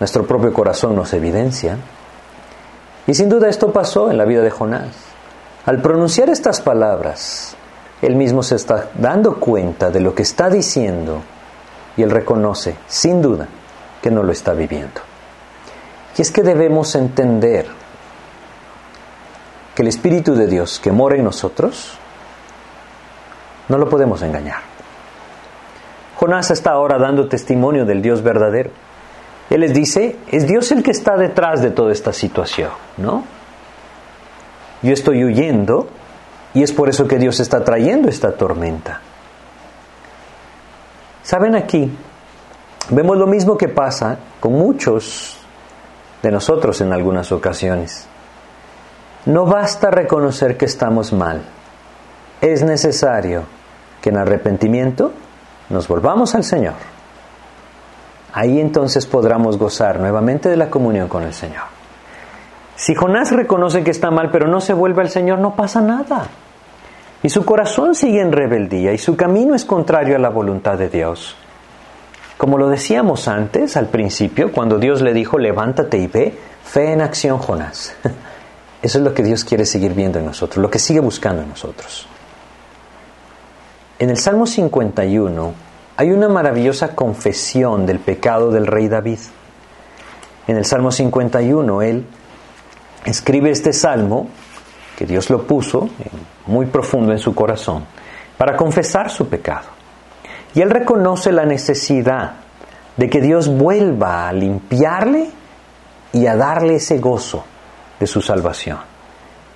nuestro propio corazón nos evidencia. Y sin duda esto pasó en la vida de Jonás. Al pronunciar estas palabras, él mismo se está dando cuenta de lo que está diciendo y él reconoce, sin duda, que no lo está viviendo. Y es que debemos entender que el Espíritu de Dios que mora en nosotros, no lo podemos engañar. Jonás está ahora dando testimonio del Dios verdadero. Él les dice, es Dios el que está detrás de toda esta situación, ¿no? Yo estoy huyendo y es por eso que Dios está trayendo esta tormenta. ¿Saben aquí? Vemos lo mismo que pasa con muchos de nosotros en algunas ocasiones. No basta reconocer que estamos mal. Es necesario que en arrepentimiento nos volvamos al Señor. Ahí entonces podremos gozar nuevamente de la comunión con el Señor. Si Jonás reconoce que está mal pero no se vuelve al Señor, no pasa nada. Y su corazón sigue en rebeldía y su camino es contrario a la voluntad de Dios. Como lo decíamos antes, al principio, cuando Dios le dijo, levántate y ve, fe en acción, Jonás. *laughs* Eso es lo que Dios quiere seguir viendo en nosotros, lo que sigue buscando en nosotros. En el Salmo 51 hay una maravillosa confesión del pecado del rey David. En el Salmo 51 él escribe este salmo, que Dios lo puso muy profundo en su corazón, para confesar su pecado. Y él reconoce la necesidad de que Dios vuelva a limpiarle y a darle ese gozo de su salvación.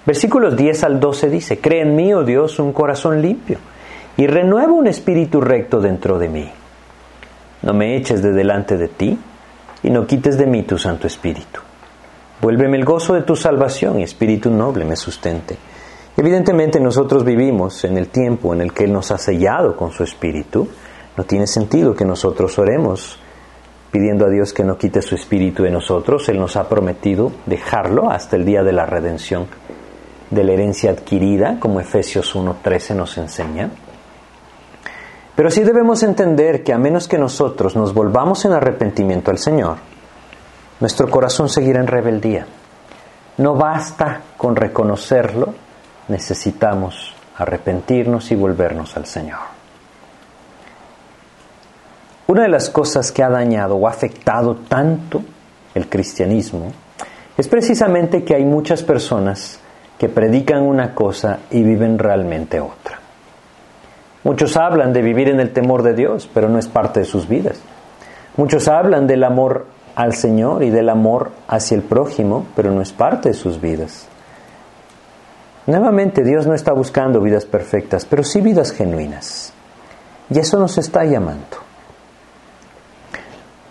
Versículos 10 al 12 dice, Cree en mí, oh Dios, un corazón limpio, y renueva un espíritu recto dentro de mí. No me eches de delante de ti, y no quites de mí tu Santo Espíritu. Vuélveme el gozo de tu salvación, y espíritu noble me sustente. Evidentemente nosotros vivimos en el tiempo en el que Él nos ha sellado con su Espíritu. No tiene sentido que nosotros oremos pidiendo a Dios que no quite su espíritu de nosotros. Él nos ha prometido dejarlo hasta el día de la redención de la herencia adquirida, como Efesios 1.13 nos enseña. Pero sí debemos entender que a menos que nosotros nos volvamos en arrepentimiento al Señor, nuestro corazón seguirá en rebeldía. No basta con reconocerlo, necesitamos arrepentirnos y volvernos al Señor. Una de las cosas que ha dañado o afectado tanto el cristianismo es precisamente que hay muchas personas que predican una cosa y viven realmente otra. Muchos hablan de vivir en el temor de Dios, pero no es parte de sus vidas. Muchos hablan del amor al Señor y del amor hacia el prójimo, pero no es parte de sus vidas. Nuevamente, Dios no está buscando vidas perfectas, pero sí vidas genuinas. Y eso nos está llamando.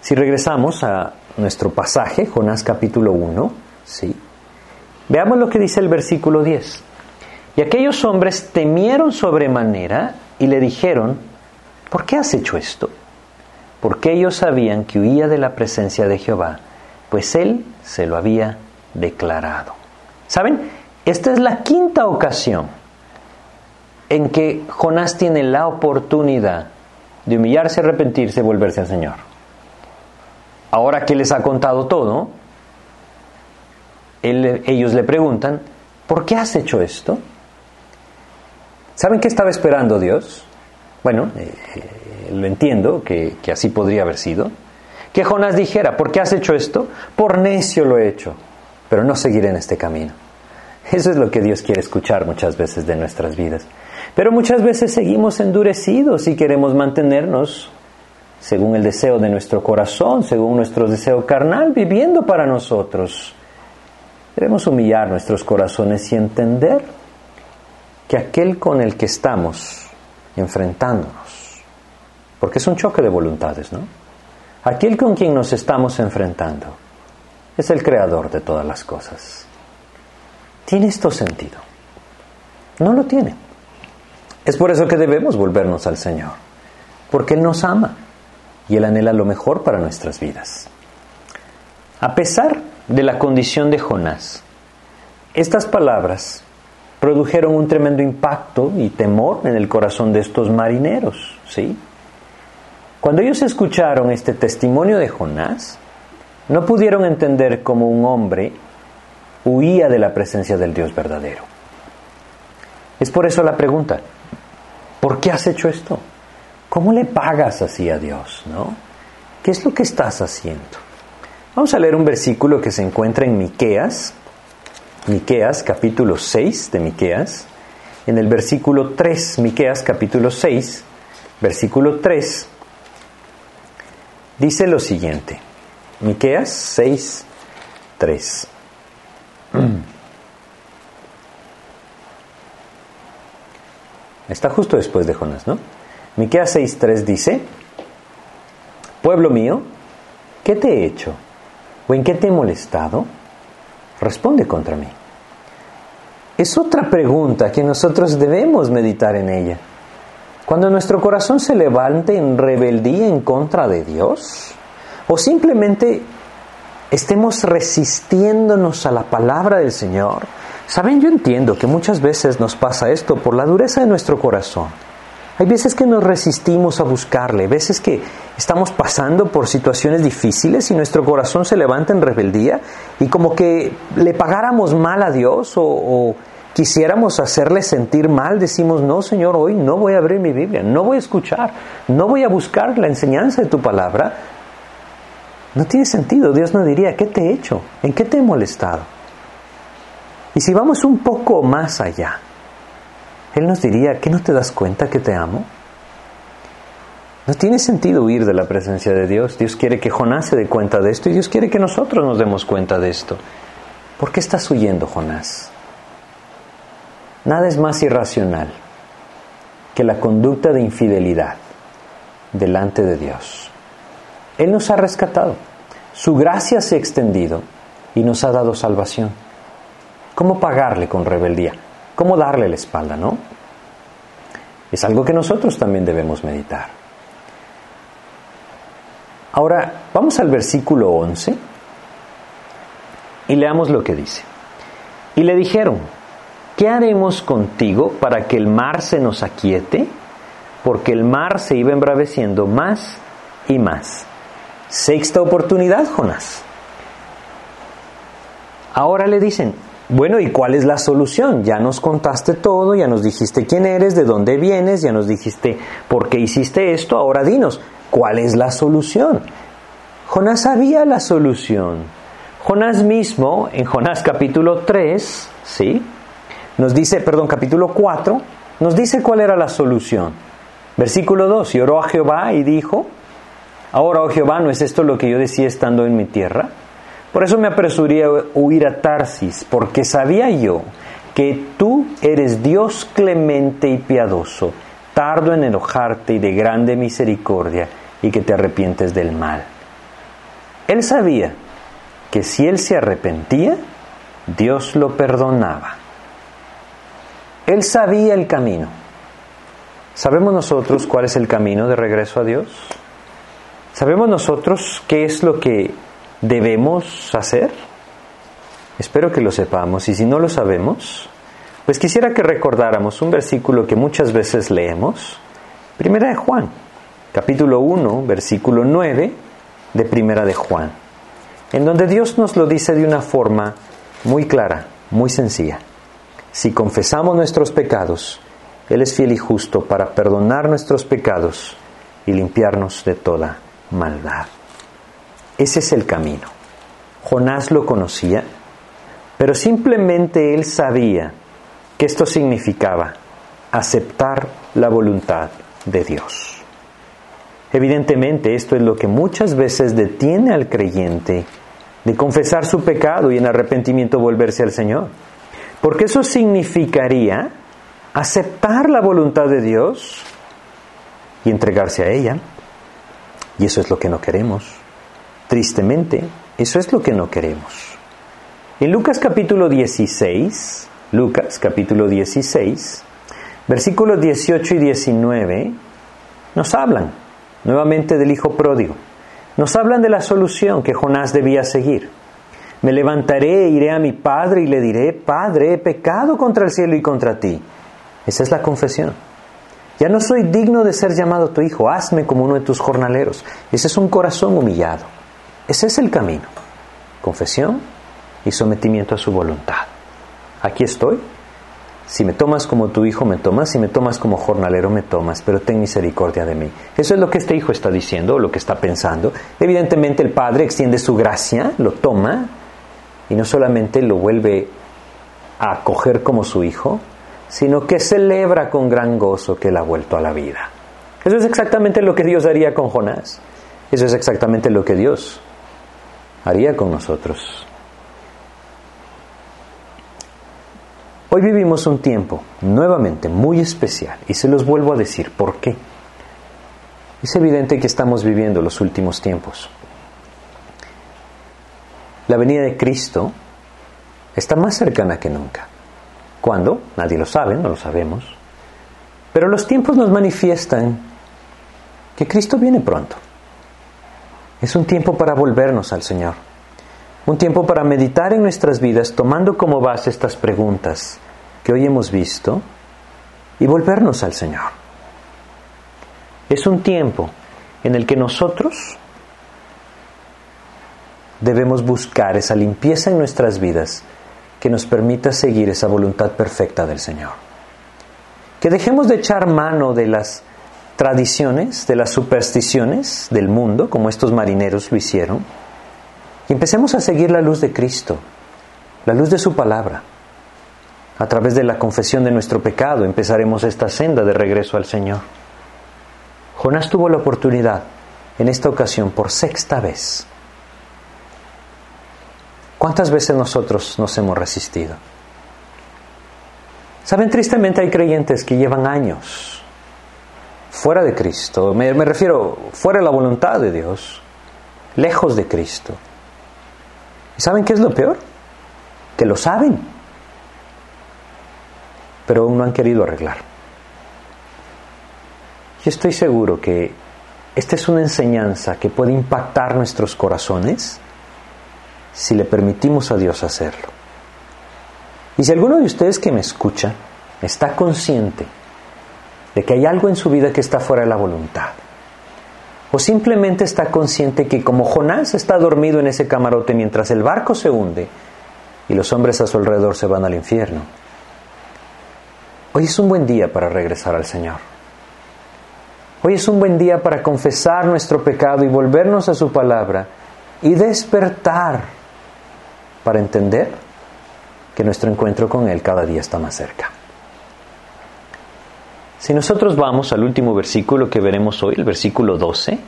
Si regresamos a nuestro pasaje, Jonás capítulo 1, ¿sí? veamos lo que dice el versículo 10. Y aquellos hombres temieron sobremanera y le dijeron, ¿por qué has hecho esto? Porque ellos sabían que huía de la presencia de Jehová, pues él se lo había declarado. ¿Saben? Esta es la quinta ocasión en que Jonás tiene la oportunidad de humillarse, arrepentirse y volverse al Señor. Ahora que les ha contado todo, ellos le preguntan, ¿por qué has hecho esto? ¿Saben qué estaba esperando Dios? Bueno, eh, eh, lo entiendo que, que así podría haber sido. Que Jonás dijera, ¿por qué has hecho esto? Por necio lo he hecho, pero no seguiré en este camino. Eso es lo que Dios quiere escuchar muchas veces de nuestras vidas. Pero muchas veces seguimos endurecidos y queremos mantenernos según el deseo de nuestro corazón, según nuestro deseo carnal, viviendo para nosotros. Debemos humillar nuestros corazones y entender que aquel con el que estamos enfrentándonos, porque es un choque de voluntades, ¿no? Aquel con quien nos estamos enfrentando es el creador de todas las cosas. ¿Tiene esto sentido? No lo tiene. Es por eso que debemos volvernos al Señor, porque Él nos ama y Él anhela lo mejor para nuestras vidas. A pesar de la condición de Jonás, estas palabras produjeron un tremendo impacto y temor en el corazón de estos marineros, ¿sí? Cuando ellos escucharon este testimonio de Jonás, no pudieron entender cómo un hombre huía de la presencia del Dios verdadero. Es por eso la pregunta, ¿por qué has hecho esto? ¿Cómo le pagas así a Dios? ¿no? ¿Qué es lo que estás haciendo? Vamos a leer un versículo que se encuentra en Miqueas, Miqueas capítulo 6 de Miqueas, en el versículo 3, Miqueas capítulo 6, versículo 3, dice lo siguiente. Miqueas 6, 3. Está justo después de Jonás, ¿no? Miqueas 6:3 dice: Pueblo mío, ¿qué te he hecho? ¿O en qué te he molestado? Responde contra mí. Es otra pregunta que nosotros debemos meditar en ella. Cuando nuestro corazón se levante en rebeldía en contra de Dios, o simplemente estemos resistiéndonos a la palabra del Señor, saben, yo entiendo que muchas veces nos pasa esto por la dureza de nuestro corazón. Hay veces que nos resistimos a buscarle, veces que estamos pasando por situaciones difíciles y nuestro corazón se levanta en rebeldía y como que le pagáramos mal a Dios o, o quisiéramos hacerle sentir mal, decimos, no Señor, hoy no voy a abrir mi Biblia, no voy a escuchar, no voy a buscar la enseñanza de tu palabra. No tiene sentido, Dios no diría, ¿qué te he hecho? ¿En qué te he molestado? Y si vamos un poco más allá, él nos diría, ¿qué no te das cuenta que te amo? No tiene sentido huir de la presencia de Dios. Dios quiere que Jonás se dé cuenta de esto y Dios quiere que nosotros nos demos cuenta de esto. ¿Por qué estás huyendo, Jonás? Nada es más irracional que la conducta de infidelidad delante de Dios. Él nos ha rescatado. Su gracia se ha extendido y nos ha dado salvación. ¿Cómo pagarle con rebeldía? Cómo darle la espalda, ¿no? Es algo que nosotros también debemos meditar. Ahora, vamos al versículo 11 y leamos lo que dice. Y le dijeron, ¿qué haremos contigo para que el mar se nos aquiete? Porque el mar se iba embraveciendo más y más. Sexta oportunidad, Jonás. Ahora le dicen, bueno, ¿y cuál es la solución? Ya nos contaste todo, ya nos dijiste quién eres, de dónde vienes, ya nos dijiste por qué hiciste esto, ahora dinos, ¿cuál es la solución? Jonás sabía la solución. Jonás mismo, en Jonás capítulo 3, ¿sí? Nos dice, perdón, capítulo 4, nos dice cuál era la solución. Versículo 2, y oró a Jehová y dijo, ahora, oh Jehová, ¿no es esto lo que yo decía estando en mi tierra? Por eso me apresuré a huir a Tarsis, porque sabía yo que tú eres Dios clemente y piadoso, tardo en enojarte y de grande misericordia, y que te arrepientes del mal. Él sabía que si él se arrepentía, Dios lo perdonaba. Él sabía el camino. ¿Sabemos nosotros cuál es el camino de regreso a Dios? ¿Sabemos nosotros qué es lo que debemos hacer? Espero que lo sepamos y si no lo sabemos, pues quisiera que recordáramos un versículo que muchas veces leemos, Primera de Juan, capítulo 1, versículo 9 de Primera de Juan, en donde Dios nos lo dice de una forma muy clara, muy sencilla. Si confesamos nuestros pecados, Él es fiel y justo para perdonar nuestros pecados y limpiarnos de toda maldad. Ese es el camino. Jonás lo conocía, pero simplemente él sabía que esto significaba aceptar la voluntad de Dios. Evidentemente esto es lo que muchas veces detiene al creyente de confesar su pecado y en arrepentimiento volverse al Señor. Porque eso significaría aceptar la voluntad de Dios y entregarse a ella. Y eso es lo que no queremos. Tristemente, eso es lo que no queremos. En Lucas capítulo 16, Lucas capítulo 16, versículos 18 y 19, nos hablan nuevamente del Hijo Pródigo. Nos hablan de la solución que Jonás debía seguir. Me levantaré e iré a mi padre y le diré, Padre, he pecado contra el cielo y contra ti. Esa es la confesión. Ya no soy digno de ser llamado tu hijo, hazme como uno de tus jornaleros. Ese es un corazón humillado. Ese es el camino. Confesión y sometimiento a su voluntad. Aquí estoy. Si me tomas como tu hijo, me tomas. Si me tomas como jornalero, me tomas. Pero ten misericordia de mí. Eso es lo que este hijo está diciendo, lo que está pensando. Evidentemente el padre extiende su gracia, lo toma y no solamente lo vuelve a acoger como su hijo, sino que celebra con gran gozo que él ha vuelto a la vida. Eso es exactamente lo que Dios haría con Jonás. Eso es exactamente lo que Dios haría con nosotros. Hoy vivimos un tiempo nuevamente muy especial y se los vuelvo a decir por qué. Es evidente que estamos viviendo los últimos tiempos. La venida de Cristo está más cercana que nunca. ¿Cuándo? Nadie lo sabe, no lo sabemos. Pero los tiempos nos manifiestan que Cristo viene pronto. Es un tiempo para volvernos al Señor. Un tiempo para meditar en nuestras vidas tomando como base estas preguntas que hoy hemos visto y volvernos al Señor. Es un tiempo en el que nosotros debemos buscar esa limpieza en nuestras vidas que nos permita seguir esa voluntad perfecta del Señor. Que dejemos de echar mano de las tradiciones, de las supersticiones del mundo, como estos marineros lo hicieron, y empecemos a seguir la luz de Cristo, la luz de su palabra. A través de la confesión de nuestro pecado empezaremos esta senda de regreso al Señor. Jonás tuvo la oportunidad en esta ocasión por sexta vez. ¿Cuántas veces nosotros nos hemos resistido? Saben, tristemente hay creyentes que llevan años fuera de Cristo, me, refiero fuera de la voluntad de Dios, lejos de Cristo. ¿Y saben qué es lo peor? Que lo saben, pero aún no han querido arreglar. Yo estoy seguro que esta es una enseñanza que puede impactar nuestros corazones si le permitimos a Dios hacerlo. Y si alguno de ustedes que me escucha está consciente de que hay algo en su vida que está fuera de la voluntad, o simplemente está consciente que como Jonás está dormido en ese camarote mientras el barco se hunde y los hombres a su alrededor se van al infierno. Hoy es un buen día para regresar al Señor. Hoy es un buen día para confesar nuestro pecado y volvernos a su palabra y despertar para entender que nuestro encuentro con Él cada día está más cerca. Si nosotros vamos al último versículo que veremos hoy, el versículo 12,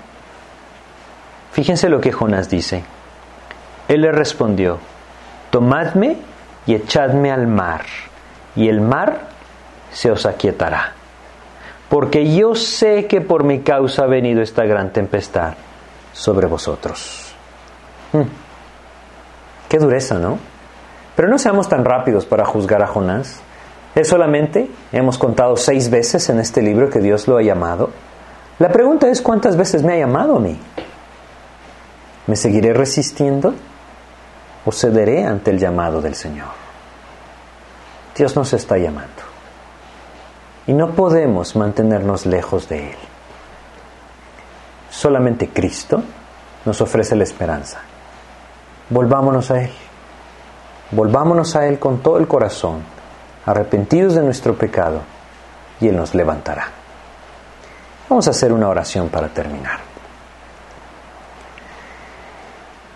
fíjense lo que Jonás dice. Él le respondió, tomadme y echadme al mar, y el mar se os aquietará. Porque yo sé que por mi causa ha venido esta gran tempestad sobre vosotros. Hmm. Qué dureza, ¿no? Pero no seamos tan rápidos para juzgar a Jonás. Es solamente, hemos contado seis veces en este libro que Dios lo ha llamado. La pregunta es cuántas veces me ha llamado a mí. ¿Me seguiré resistiendo o cederé ante el llamado del Señor? Dios nos está llamando. Y no podemos mantenernos lejos de Él. Solamente Cristo nos ofrece la esperanza. Volvámonos a Él. Volvámonos a Él con todo el corazón arrepentidos de nuestro pecado, y Él nos levantará. Vamos a hacer una oración para terminar.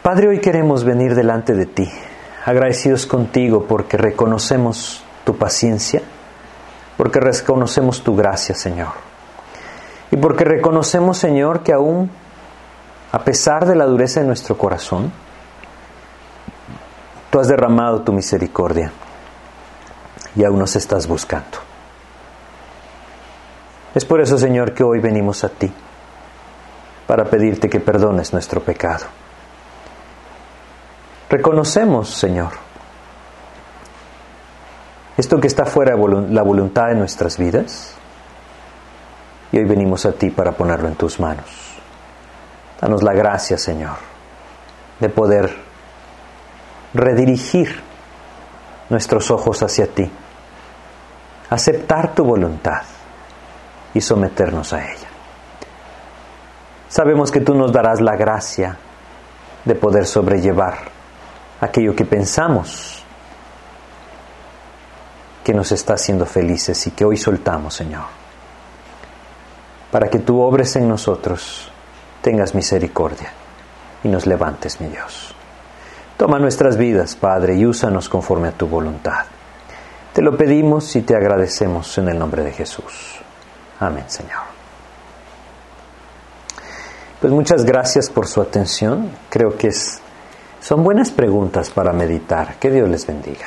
Padre, hoy queremos venir delante de ti, agradecidos contigo porque reconocemos tu paciencia, porque reconocemos tu gracia, Señor. Y porque reconocemos, Señor, que aún, a pesar de la dureza de nuestro corazón, tú has derramado tu misericordia y aún nos estás buscando. Es por eso, Señor, que hoy venimos a ti, para pedirte que perdones nuestro pecado. Reconocemos, Señor, esto que está fuera de la voluntad de nuestras vidas, y hoy venimos a ti para ponerlo en tus manos. Danos la gracia, Señor, de poder redirigir nuestros ojos hacia ti aceptar tu voluntad y someternos a ella. Sabemos que tú nos darás la gracia de poder sobrellevar aquello que pensamos que nos está haciendo felices y que hoy soltamos, Señor, para que tú obres en nosotros, tengas misericordia y nos levantes, mi Dios. Toma nuestras vidas, Padre, y úsanos conforme a tu voluntad. Te lo pedimos y te agradecemos en el nombre de Jesús. Amén, Señor. Pues muchas gracias por su atención. Creo que es, son buenas preguntas para meditar. Que Dios les bendiga.